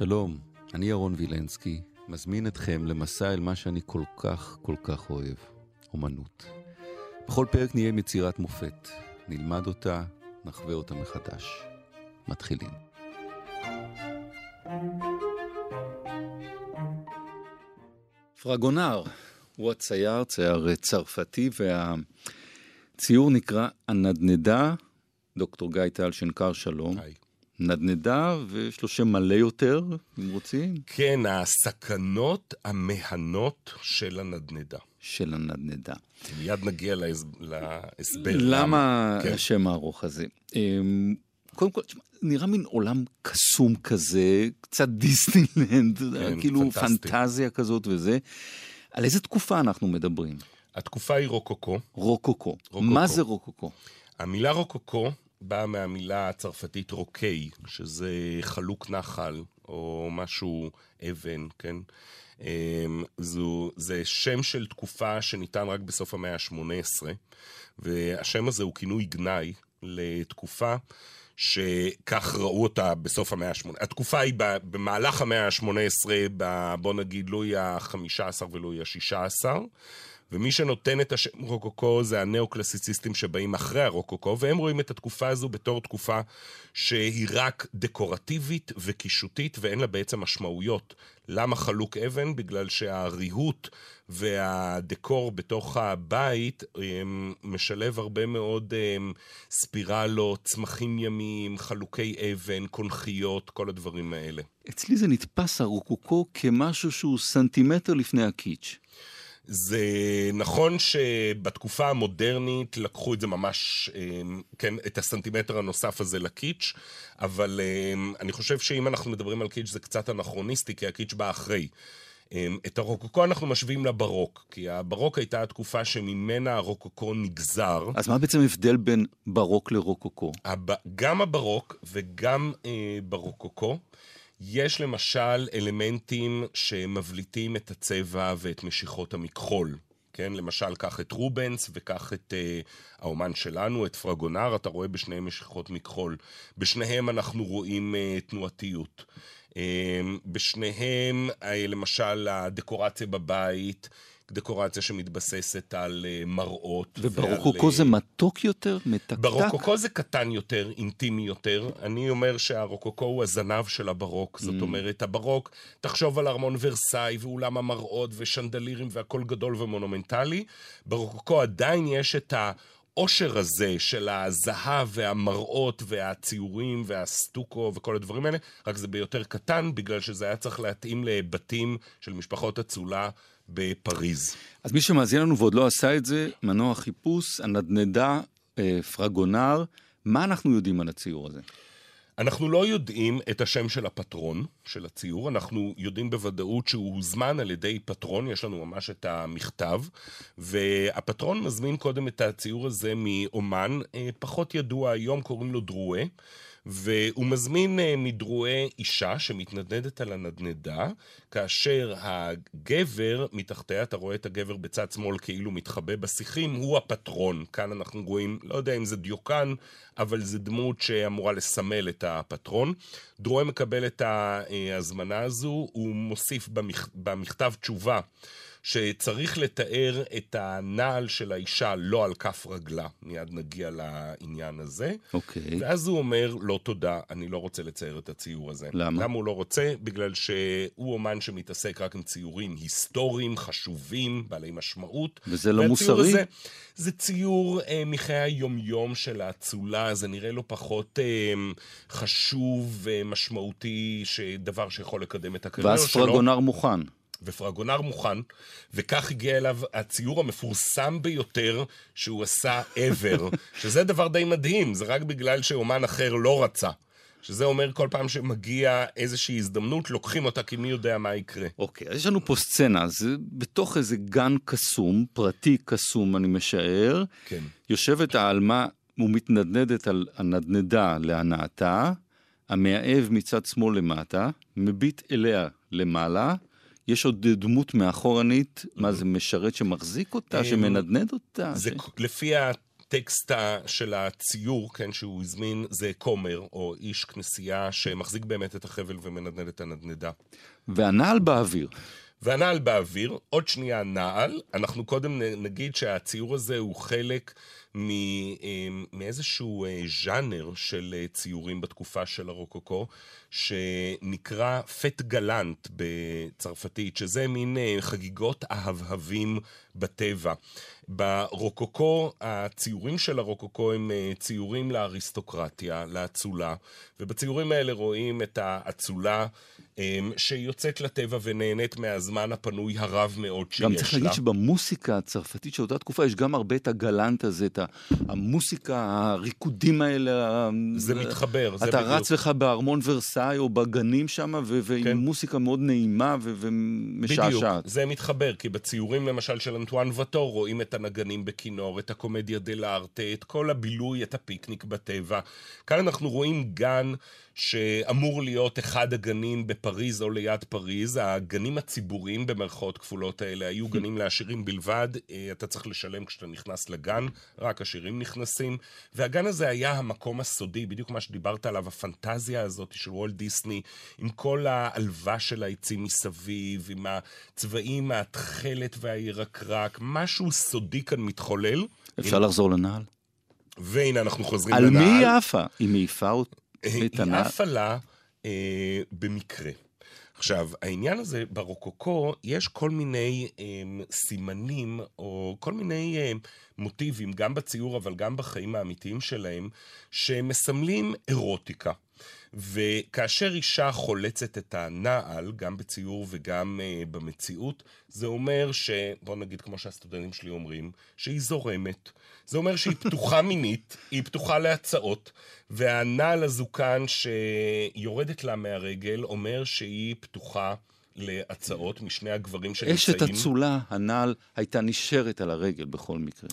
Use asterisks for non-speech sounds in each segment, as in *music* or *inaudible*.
שלום, אני ירון וילנסקי, מזמין אתכם למסע אל מה שאני כל כך כל כך אוהב, אומנות. בכל פרק נהיה עם יצירת מופת, נלמד אותה, נחווה אותה מחדש. מתחילים. פרגונר הוא הצייר, צייר צרפתי, והציור נקרא הנדנדה, דוקטור גיא טל שנקר שלום. היי. נדנדה, ויש לו שם מלא יותר, אם רוצים. כן, הסכנות המהנות של הנדנדה. של הנדנדה. מיד נגיע להס... להסבר. למה כן. השם הארוך הזה? אמ, קודם כל, נראה מין עולם קסום כזה, קצת דיסנילנד, כן, כאילו פנטסטי. פנטזיה כזאת וזה. על איזה תקופה אנחנו מדברים? התקופה היא רוקוקו. רוקוקו. רוקוקו. מה זה רוקוקו? המילה רוקוקו באה מהמילה הצרפתית רוקיי, שזה חלוק נחל, או משהו אבן, כן? אמ, זו, זה שם של תקופה שניתן רק בסוף המאה ה-18, והשם הזה הוא כינוי גנאי לתקופה שכך ראו אותה בסוף המאה ה-18. התקופה היא במהלך המאה ה-18, ב- בוא נגיד לואי ה-15 ולואי ה-16, ומי שנותן את השם רוקוקו זה הנאו-קלאסיציסטים שבאים אחרי הרוקוקו, והם רואים את התקופה הזו בתור תקופה שהיא רק דקורטיבית וקישוטית, ואין לה בעצם משמעויות. למה חלוק אבן? בגלל שהריהוט והדקור בתוך הבית הם, משלב הרבה מאוד הם, ספירלות, צמחים ימיים, חלוקי אבן, קונכיות, כל הדברים האלה. אצלי זה נתפס הרוקוקו כמשהו שהוא סנטימטר לפני הקיץ'. זה נכון שבתקופה המודרנית לקחו את זה ממש, אמ, כן, את הסנטימטר הנוסף הזה לקיץ', אבל אמ, אני חושב שאם אנחנו מדברים על קיץ' זה קצת אנכרוניסטי, כי הקיץ' בא אחרי. אמ, את הרוקוקו אנחנו משווים לברוק, כי הברוק הייתה התקופה שממנה הרוקוקו נגזר. אז מה בעצם ההבדל בין ברוק לרוקוקו? הב... גם הברוק וגם אה, ברוקוקו, יש למשל אלמנטים שמבליטים את הצבע ואת משיכות המכחול. כן, למשל, קח את רובנס וקח את אה, האומן שלנו, את פרגונר, אתה רואה בשניהם משיכות מכחול. בשניהם אנחנו רואים אה, תנועתיות. אה, בשניהם, אה, למשל, הדקורציה בבית, דקורציה שמתבססת על אה, מראות. וברוקוקו ועל, זה אה, מתוק יותר? מתקתק? ברוקוקו זה קטן יותר, אינטימי יותר. אני אומר שהרוקוקו הוא הזנב של הברוק. ממ. זאת אומרת, הברוק, תחשוב על ארמון ורסאי ואולם המראות ושנדלירים והכל גדול ומונומנטלי. ברוקוקו עדיין יש את העושר הזה של הזהב והמראות והציורים והסטוקו וכל הדברים האלה, רק זה ביותר קטן, בגלל שזה היה צריך להתאים לבתים של משפחות אצולה בפריז. אז מי שמאזין לנו ועוד לא עשה את זה, מנוע חיפוש, הנדנדה, אה, פרגונר, מה אנחנו יודעים על הציור הזה? אנחנו לא יודעים את השם של הפטרון של הציור, אנחנו יודעים בוודאות שהוא הוזמן על ידי פטרון, יש לנו ממש את המכתב, והפטרון מזמין קודם את הציור הזה מאומן אה, פחות ידוע היום, קוראים לו דרואה. והוא מזמין אה, מדרועה אישה שמתנדנדת על הנדנדה, כאשר הגבר, מתחתיה, אתה רואה את הגבר בצד שמאל כאילו מתחבא בשיחים, הוא הפטרון. כאן אנחנו רואים, לא יודע אם זה דיוקן, אבל זה דמות שאמורה לסמל את הפטרון. דרועה מקבל את ההזמנה הזו, הוא מוסיף במכ... במכתב תשובה. שצריך לתאר את הנעל של האישה לא על כף רגלה, מיד נגיע לעניין הזה. אוקיי. ואז הוא אומר, לא תודה, אני לא רוצה לצייר את הציור הזה. למה? למה הוא לא רוצה? בגלל שהוא אומן שמתעסק רק עם ציורים היסטוריים, חשובים, בעלי משמעות. וזה לא מוסרי? הזה, זה ציור אה, מחיי היומיום של האצולה, זה נראה לו פחות אה, חשוב ומשמעותי, שדבר שיכול לקדם את הקריירה ואז שלו. פרגונר מוכן. ופרגונר מוכן, וכך הגיע אליו הציור המפורסם ביותר שהוא עשה ever, *laughs* שזה דבר די מדהים, זה רק בגלל שאומן אחר לא רצה. שזה אומר כל פעם שמגיע איזושהי הזדמנות, לוקחים אותה כי מי יודע מה יקרה. אוקיי, אז יש לנו פה סצנה, זה בתוך איזה גן קסום, פרטי קסום אני משער, כן. יושבת העלמה ומתנדנדת על הנדנדה להנאתה, המאהב מצד שמאל למטה, מביט אליה למעלה, יש עוד דמות מאחורנית, מה זה משרת שמחזיק אותה, אמ, שמנדנד אותה? זה. לפי הטקסט של הציור, כן, שהוא הזמין, זה כומר, או איש כנסייה שמחזיק באמת את החבל ומנדנד את הנדנדה. והנעל באוויר. והנעל באוויר, עוד שנייה נעל. אנחנו קודם נגיד שהציור הזה הוא חלק מאיזשהו אה, ז'אנר של אה, ציורים בתקופה של הרוקוקו, שנקרא פט גלנט בצרפתית, שזה מין אה, חגיגות אהבהבים בטבע. ברוקוקו, הציורים של הרוקוקו הם ציורים לאריסטוקרטיה, לאצולה, ובציורים האלה רואים את האצולה שיוצאת לטבע ונהנית מהזמן הפנוי הרב מאוד שיש לה. גם צריך להגיד שבמוסיקה הצרפתית של אותה תקופה יש גם הרבה את הגלנט הזה, את המוסיקה, הריקודים האלה. זה מתחבר, זה בדיוק. אתה רץ לך בארמון ורסאי או בגנים שם, ועם כן. מוסיקה מאוד נעימה ומשעשעת. בדיוק, זה מתחבר, כי בציורים למשל של אנטואן וטור רואים את הנגנים בכינור, את הקומדיה דה לארטה, את כל הבילוי, את הפיקניק בטבע. כאן אנחנו רואים גן שאמור להיות אחד הגנים בפריז או ליד פריז. הגנים הציבוריים במרכאות כפולות האלה היו *laughs* גנים לעשירים בלבד. אה, אתה צריך לשלם כשאתה נכנס לגן, רק עשירים נכנסים. והגן הזה היה המקום הסודי, בדיוק מה שדיברת עליו, הפנטזיה הזאת של וולט דיסני, עם כל העלווה של העצים מסביב, עם הצבעים, התכלת והירקרק, משהו סודי כאן מתחולל. אפשר עם... לחזור לנעל? והנה אנחנו חוזרים על לנעל. על מי היא עפה? היא מעיפה היא עפה לה אה, במקרה. עכשיו, העניין הזה, ברוקוקו, יש כל מיני אה, סימנים, או כל מיני אה, מוטיבים, גם בציור, אבל גם בחיים האמיתיים שלהם, שמסמלים אירוטיקה. וכאשר אישה חולצת את הנעל, גם בציור וגם uh, במציאות, זה אומר ש... בוא נגיד כמו שהסטודנטים שלי אומרים, שהיא זורמת. זה אומר שהיא *laughs* פתוחה מינית, היא פתוחה להצעות, והנעל הזוקן שיורדת לה מהרגל אומר שהיא פתוחה להצעות משני הגברים שנמצאים. אשת אצולה, הנעל הייתה נשארת על הרגל בכל מקרה.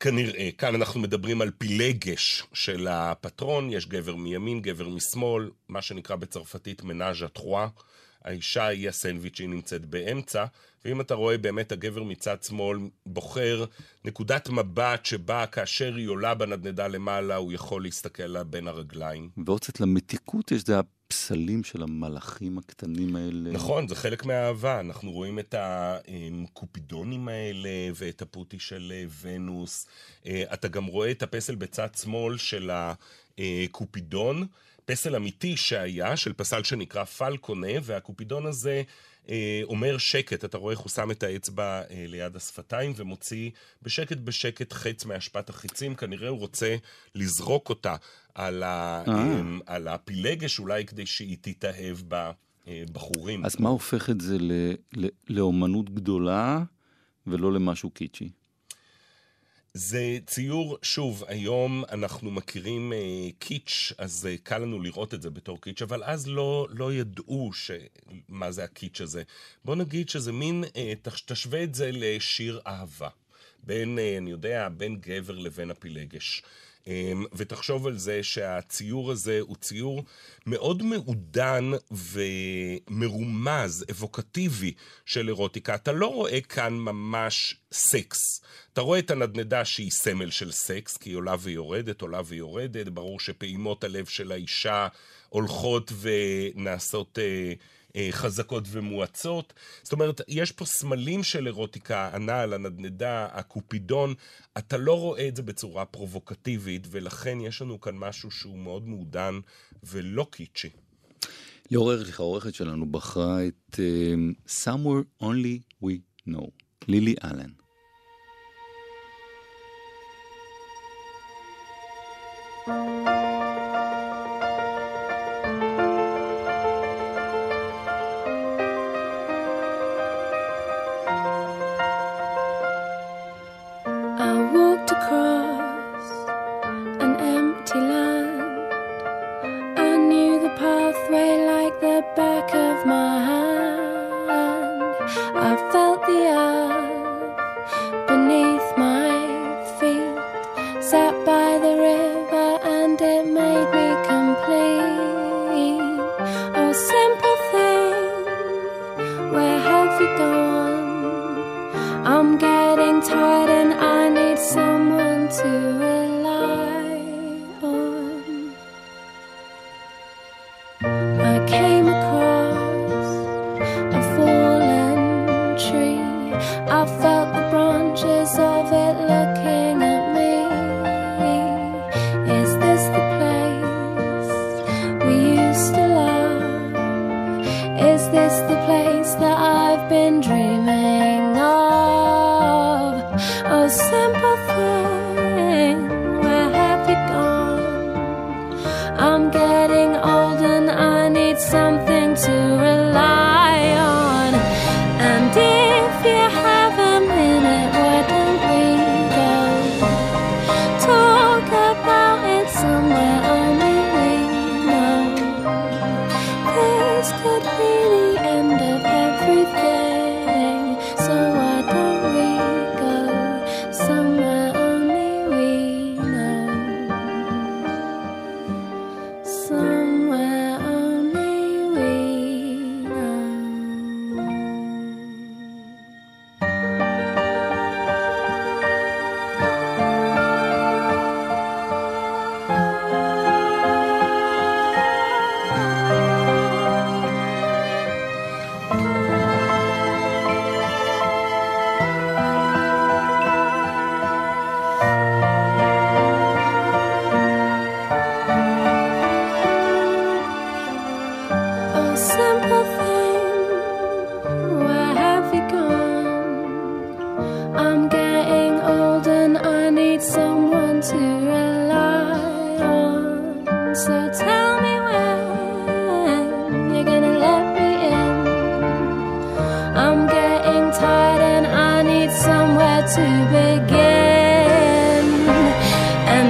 כנראה, כאן אנחנו מדברים על פילגש של הפטרון, יש גבר מימין, גבר משמאל, מה שנקרא בצרפתית מנאז' הטרואה. האישה היא הסנדוויץ', היא נמצאת באמצע, ואם אתה רואה באמת הגבר מצד שמאל בוחר נקודת מבט שבה כאשר היא עולה בנדנדה למעלה, הוא יכול להסתכל לה בין הרגליים. ועוד קצת למתיקות יש זה הפסלים של המלאכים הקטנים האלה. נכון, זה חלק מהאהבה. אנחנו רואים את הקופידונים האלה ואת הפוטי של ונוס. אה, אתה גם רואה את הפסל בצד שמאל של הקופידון. פסל אמיתי שהיה, של פסל שנקרא פלקונה, והקופידון הזה אה, אומר שקט, אתה רואה איך הוא שם את האצבע אה, ליד השפתיים ומוציא בשקט בשקט חץ מאשפת החיצים, כנראה הוא רוצה לזרוק אותה על, ה, אה. אה, על הפילגש, אולי כדי שהיא תתאהב בבחורים. אז מה הופך את זה ל, ל, לאומנות גדולה ולא למשהו קיצ'י? זה ציור, שוב, היום אנחנו מכירים אה, קיץ', אז אה, קל לנו לראות את זה בתור קיץ', אבל אז לא, לא ידעו ש... מה זה הקיץ' הזה. בוא נגיד שזה מין, אה, תש, תשווה את זה לשיר אהבה. בין, אה, אני יודע, בין גבר לבין הפילגש. אמ, ותחשוב על זה שהציור הזה הוא ציור מאוד מעודן ומרומז, אבוקטיבי של אירוטיקה. אתה לא רואה כאן ממש סקס. אתה רואה את הנדנדה שהיא סמל של סקס, כי היא עולה ויורדת, עולה ויורדת. ברור שפעימות הלב של האישה הולכות ונעשות... אה, חזקות ומואצות. זאת אומרת, יש פה סמלים של אירוטיקה, הנעל, הנדנדה, הקופידון. אתה לא רואה את זה בצורה פרובוקטיבית, ולכן יש לנו כאן משהו שהוא מאוד מעודן ולא קיצ'י. ליאור ארליך, העורכת שלנו, בחרה את uh, Somewhere Only We Know, לילי אלן. the back of my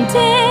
tempted